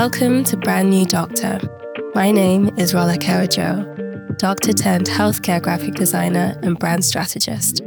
Welcome to Brand New Doctor. My name is Rolake Ojo, doctor turned healthcare graphic designer and brand strategist.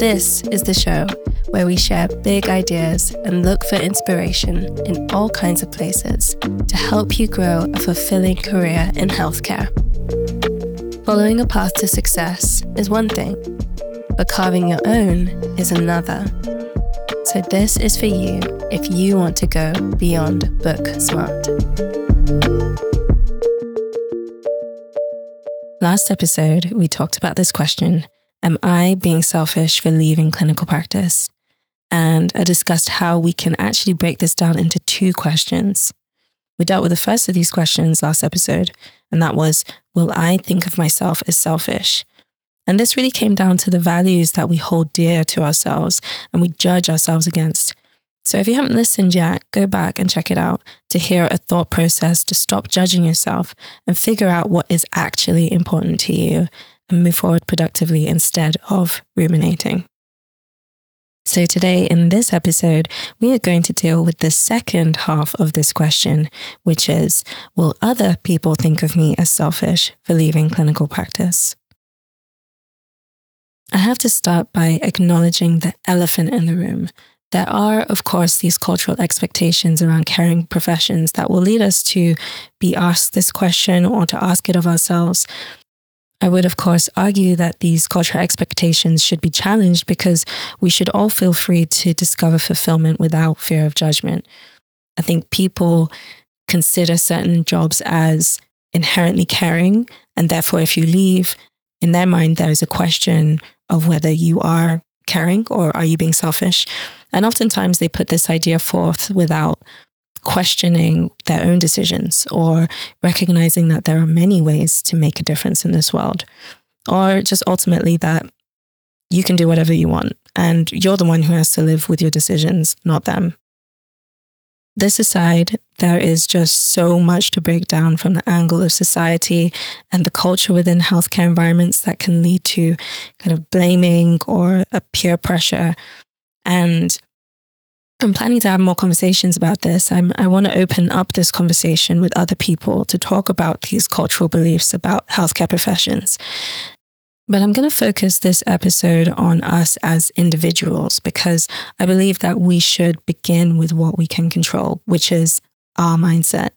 This is the show where we share big ideas and look for inspiration in all kinds of places to help you grow a fulfilling career in healthcare. Following a path to success is one thing, but carving your own is another. So, this is for you if you want to go beyond book smart. Last episode, we talked about this question Am I being selfish for leaving clinical practice? And I discussed how we can actually break this down into two questions. We dealt with the first of these questions last episode, and that was Will I think of myself as selfish? And this really came down to the values that we hold dear to ourselves and we judge ourselves against. So if you haven't listened yet, go back and check it out to hear a thought process to stop judging yourself and figure out what is actually important to you and move forward productively instead of ruminating. So, today in this episode, we are going to deal with the second half of this question, which is Will other people think of me as selfish for leaving clinical practice? I have to start by acknowledging the elephant in the room. There are, of course, these cultural expectations around caring professions that will lead us to be asked this question or to ask it of ourselves. I would, of course, argue that these cultural expectations should be challenged because we should all feel free to discover fulfillment without fear of judgment. I think people consider certain jobs as inherently caring, and therefore, if you leave, in their mind, there is a question of whether you are caring or are you being selfish. And oftentimes they put this idea forth without questioning their own decisions or recognizing that there are many ways to make a difference in this world, or just ultimately that you can do whatever you want and you're the one who has to live with your decisions, not them. This aside, there is just so much to break down from the angle of society and the culture within healthcare environments that can lead to kind of blaming or a peer pressure. And I'm planning to have more conversations about this. I'm, I want to open up this conversation with other people to talk about these cultural beliefs about healthcare professions. But I'm going to focus this episode on us as individuals because I believe that we should begin with what we can control, which is our mindset.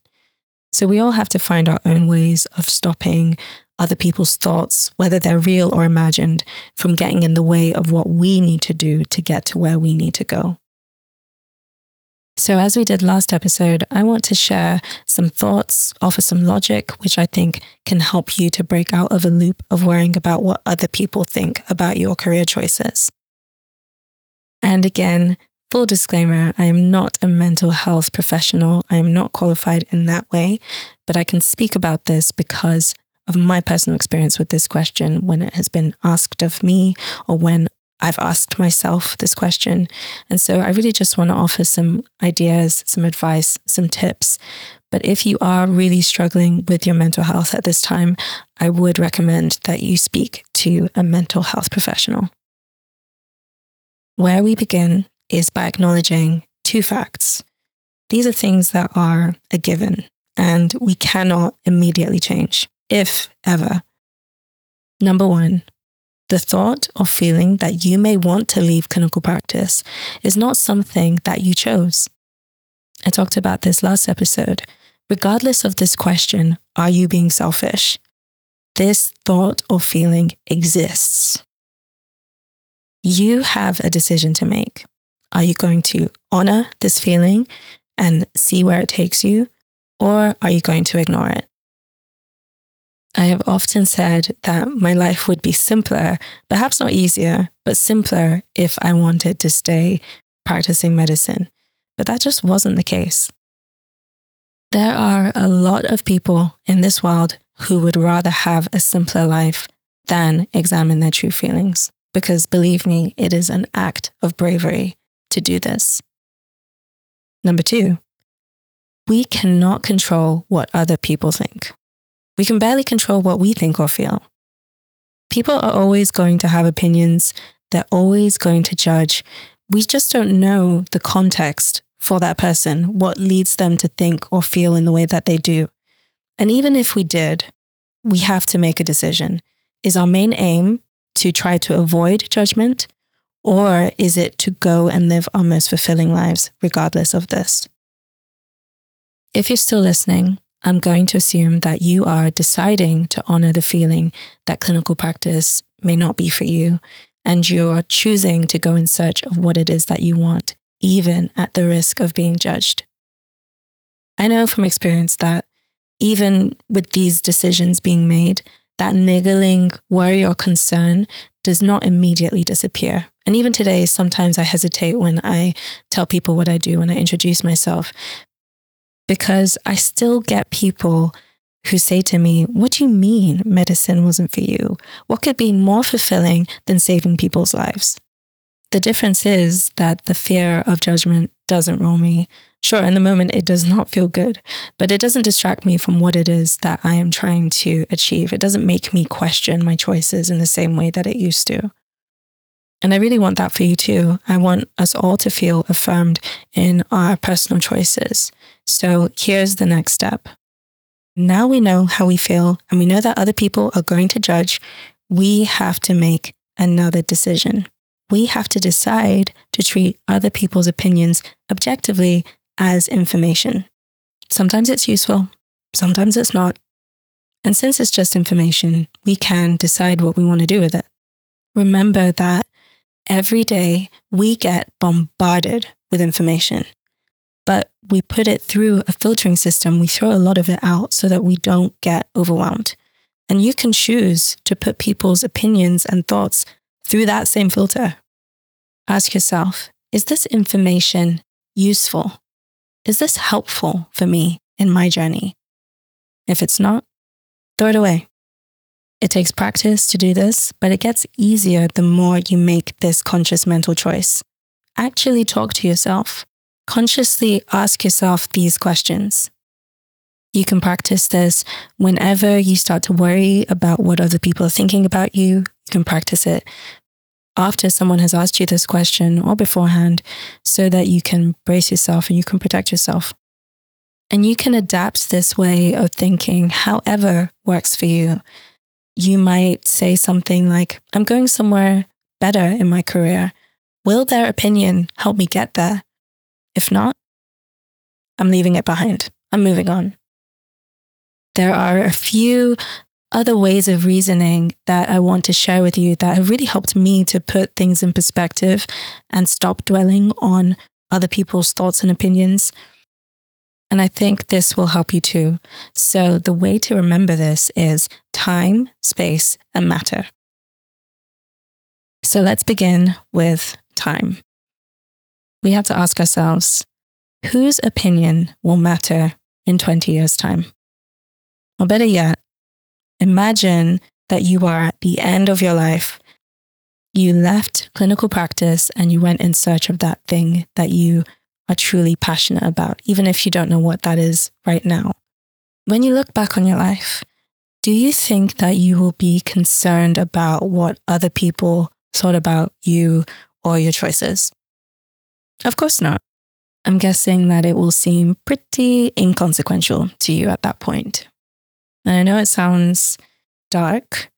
So we all have to find our own ways of stopping other people's thoughts, whether they're real or imagined, from getting in the way of what we need to do to get to where we need to go. So, as we did last episode, I want to share some thoughts, offer some logic, which I think can help you to break out of a loop of worrying about what other people think about your career choices. And again, full disclaimer I am not a mental health professional. I am not qualified in that way, but I can speak about this because of my personal experience with this question when it has been asked of me or when I've asked myself this question. And so I really just want to offer some ideas, some advice, some tips. But if you are really struggling with your mental health at this time, I would recommend that you speak to a mental health professional. Where we begin is by acknowledging two facts. These are things that are a given and we cannot immediately change, if ever. Number one, the thought or feeling that you may want to leave clinical practice is not something that you chose. I talked about this last episode. Regardless of this question, are you being selfish? This thought or feeling exists. You have a decision to make. Are you going to honor this feeling and see where it takes you, or are you going to ignore it? I have often said that my life would be simpler, perhaps not easier, but simpler if I wanted to stay practicing medicine. But that just wasn't the case. There are a lot of people in this world who would rather have a simpler life than examine their true feelings. Because believe me, it is an act of bravery to do this. Number two, we cannot control what other people think. We can barely control what we think or feel. People are always going to have opinions, they're always going to judge. We just don't know the context for that person, what leads them to think or feel in the way that they do. And even if we did, we have to make a decision. Is our main aim to try to avoid judgment, or is it to go and live our most fulfilling lives regardless of this? If you're still listening, I'm going to assume that you are deciding to honor the feeling that clinical practice may not be for you, and you're choosing to go in search of what it is that you want, even at the risk of being judged. I know from experience that even with these decisions being made, that niggling worry or concern does not immediately disappear. And even today, sometimes I hesitate when I tell people what I do, when I introduce myself, because I still get people who say to me, What do you mean medicine wasn't for you? What could be more fulfilling than saving people's lives? The difference is that the fear of judgment doesn't roll me. Sure, in the moment, it does not feel good, but it doesn't distract me from what it is that I am trying to achieve. It doesn't make me question my choices in the same way that it used to. And I really want that for you too. I want us all to feel affirmed in our personal choices. So here's the next step. Now we know how we feel and we know that other people are going to judge. We have to make another decision. We have to decide to treat other people's opinions objectively as information. Sometimes it's useful, sometimes it's not. And since it's just information, we can decide what we want to do with it. Remember that every day we get bombarded with information, but we put it through a filtering system. We throw a lot of it out so that we don't get overwhelmed. And you can choose to put people's opinions and thoughts through that same filter. Ask yourself is this information useful? Is this helpful for me in my journey? If it's not, throw it away. It takes practice to do this, but it gets easier the more you make this conscious mental choice. Actually talk to yourself. Consciously ask yourself these questions. You can practice this whenever you start to worry about what other people are thinking about you. You can practice it after someone has asked you this question or beforehand so that you can brace yourself and you can protect yourself. And you can adapt this way of thinking however works for you you might say something like, I'm going somewhere better in my career. Will their opinion help me get there? If not, I'm leaving it behind. I'm moving on. There are a few other ways of reasoning that I want to share with you that have really helped me to put things in perspective and stop dwelling on other people's thoughts and opinions. And I think this will help you too. So, the way to remember this is time, space, and matter. So, let's begin with time. We have to ask ourselves whose opinion will matter in 20 years' time? Or better yet, imagine that you are at the end of your life. You left clinical practice and you went in search of that thing that you are truly passionate about, even if you don't know what that is right now. When you look back on your life, do you think that you will be concerned about what other people thought about you or your choices? Of course not. I'm guessing that it will seem pretty inconsequential to you at that point. And I know it sounds dark,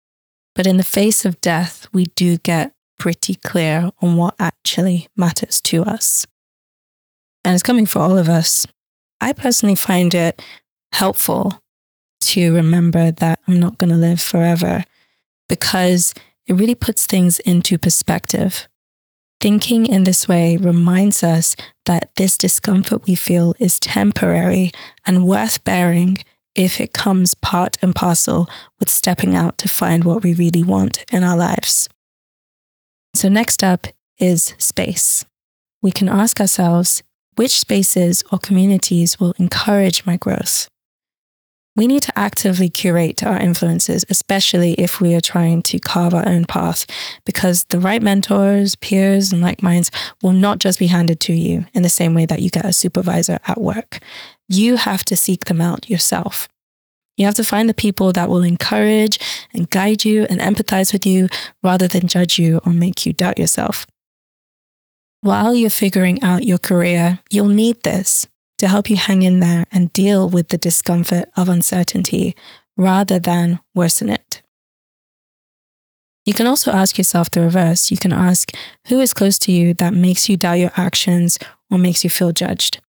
but in the face of death, we do get pretty clear on what actually matters to us and it's coming for all of us. I personally find it helpful to remember that I'm not going to live forever because it really puts things into perspective. Thinking in this way reminds us that this discomfort we feel is temporary and worth bearing if it comes part and parcel with stepping out to find what we really want in our lives. So, next up is space. We can ask ourselves which spaces or communities will encourage my growth? We need to actively curate our influences, especially if we are trying to carve our own path, because the right mentors, peers, and like minds will not just be handed to you in the same way that you get a supervisor at work. You have to seek them out yourself. You have to find the people that will encourage and guide you and empathize with you rather than judge you or make you doubt yourself. While you're figuring out your career, you'll need this to help you hang in there and deal with the discomfort of uncertainty rather than worsen it. You can also ask yourself the reverse. You can ask who is close to you that makes you doubt your actions or makes you feel judged.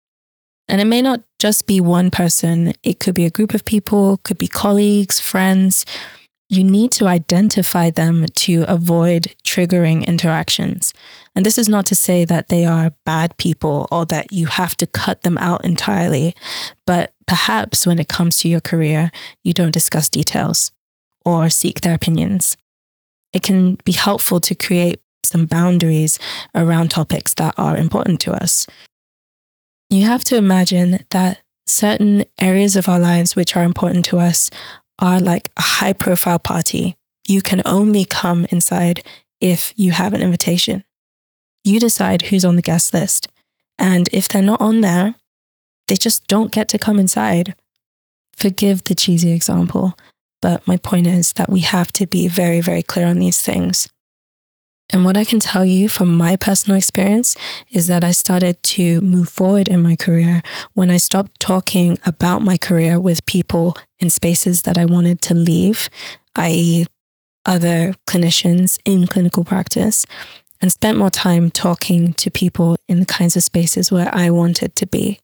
And it may not just be one person, it could be a group of people, could be colleagues, friends. You need to identify them to avoid triggering interactions. And this is not to say that they are bad people or that you have to cut them out entirely, but perhaps when it comes to your career, you don't discuss details or seek their opinions. It can be helpful to create some boundaries around topics that are important to us you have to imagine that certain areas of our lives which are important to us are like a high profile party. You can only come inside if you have an invitation. You decide who's on the guest list. And if they're not on there, they just don't get to come inside. Forgive the cheesy example, but my point is that we have to be very, very clear on these things. And what I can tell you from my personal experience is that I started to move forward in my career when I stopped talking about my career with people in spaces that I wanted to leave, i.e., other clinicians in clinical practice, and spent more time talking to people in the kinds of spaces where I wanted to be.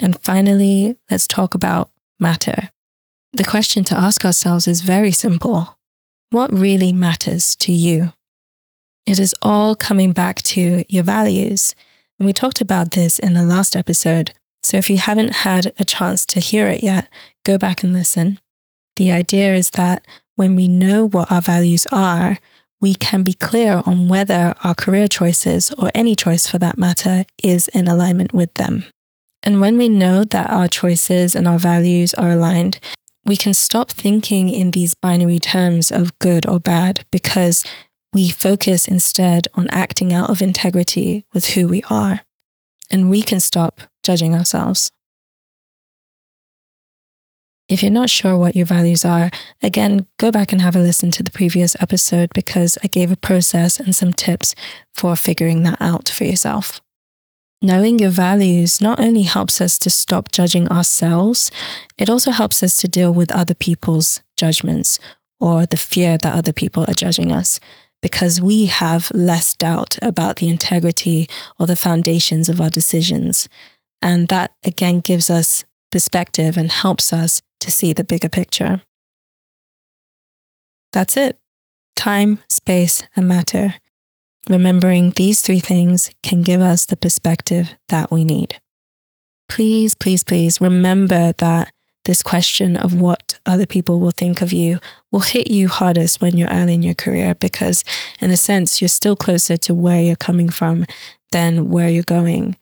And finally, let's talk about matter. The question to ask ourselves is very simple What really matters to you? It is all coming back to your values. And we talked about this in the last episode. So if you haven't had a chance to hear it yet, go back and listen. The idea is that when we know what our values are, we can be clear on whether our career choices, or any choice for that matter, is in alignment with them. And when we know that our choices and our values are aligned, we can stop thinking in these binary terms of good or bad because we focus instead on acting out of integrity with who we are, and we can stop judging ourselves. If you're not sure what your values are, again, go back and have a listen to the previous episode because I gave a process and some tips for figuring that out for yourself. Knowing your values not only helps us to stop judging ourselves, it also helps us to deal with other people's judgments or the fear that other people are judging us because we have less doubt about the integrity or the foundations of our decisions. And that again gives us perspective and helps us to see the bigger picture. That's it. Time, space, and matter. Remembering these three things can give us the perspective that we need. Please, please, please remember that this question of what other people will think of you will hit you hardest when you're early in your career because, in a sense, you're still closer to where you're coming from than where you're going.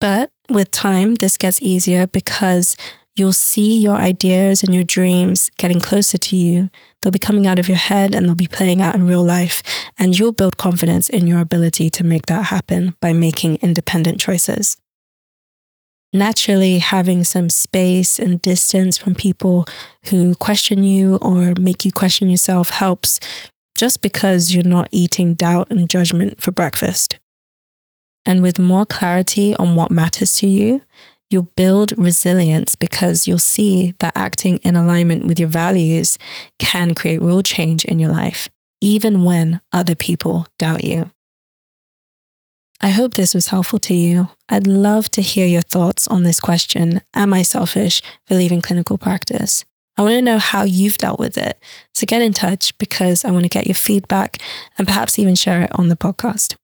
But with time, this gets easier because you'll see your ideas and your dreams getting closer to you. They'll be coming out of your head and they'll be playing out in real life. And you'll build confidence in your ability to make that happen by making independent choices naturally having some space and distance from people who question you or make you question yourself helps just because you're not eating doubt and judgment for breakfast. And with more clarity on what matters to you, you'll build resilience because you'll see that acting in alignment with your values can create real change in your life, even when other people doubt you. I hope this was helpful to you. I'd love to hear your thoughts on this question Am I selfish for leaving clinical practice? I want to know how you've dealt with it. So get in touch because I want to get your feedback and perhaps even share it on the podcast.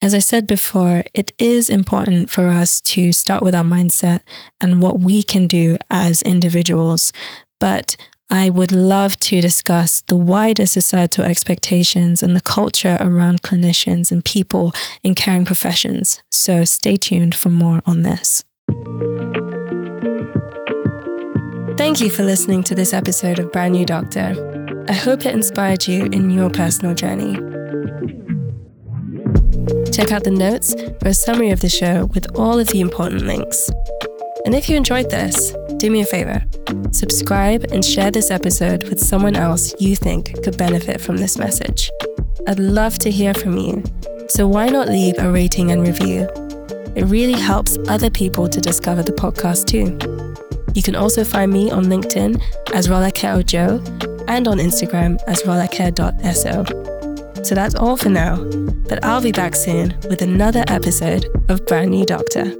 As I said before, it is important for us to start with our mindset and what we can do as individuals. But I would love to discuss the wider societal expectations and the culture around clinicians and people in caring professions. So stay tuned for more on this. Thank you for listening to this episode of Brand New Doctor. I hope it inspired you in your personal journey. Check out the notes for a summary of the show with all of the important links. And if you enjoyed this, do me a favor subscribe and share this episode with someone else you think could benefit from this message. I'd love to hear from you. So why not leave a rating and review? It really helps other people to discover the podcast too. You can also find me on LinkedIn as Rolake and on Instagram as rolake.so. So that's all for now, but I'll be back soon with another episode of Brand New Doctor.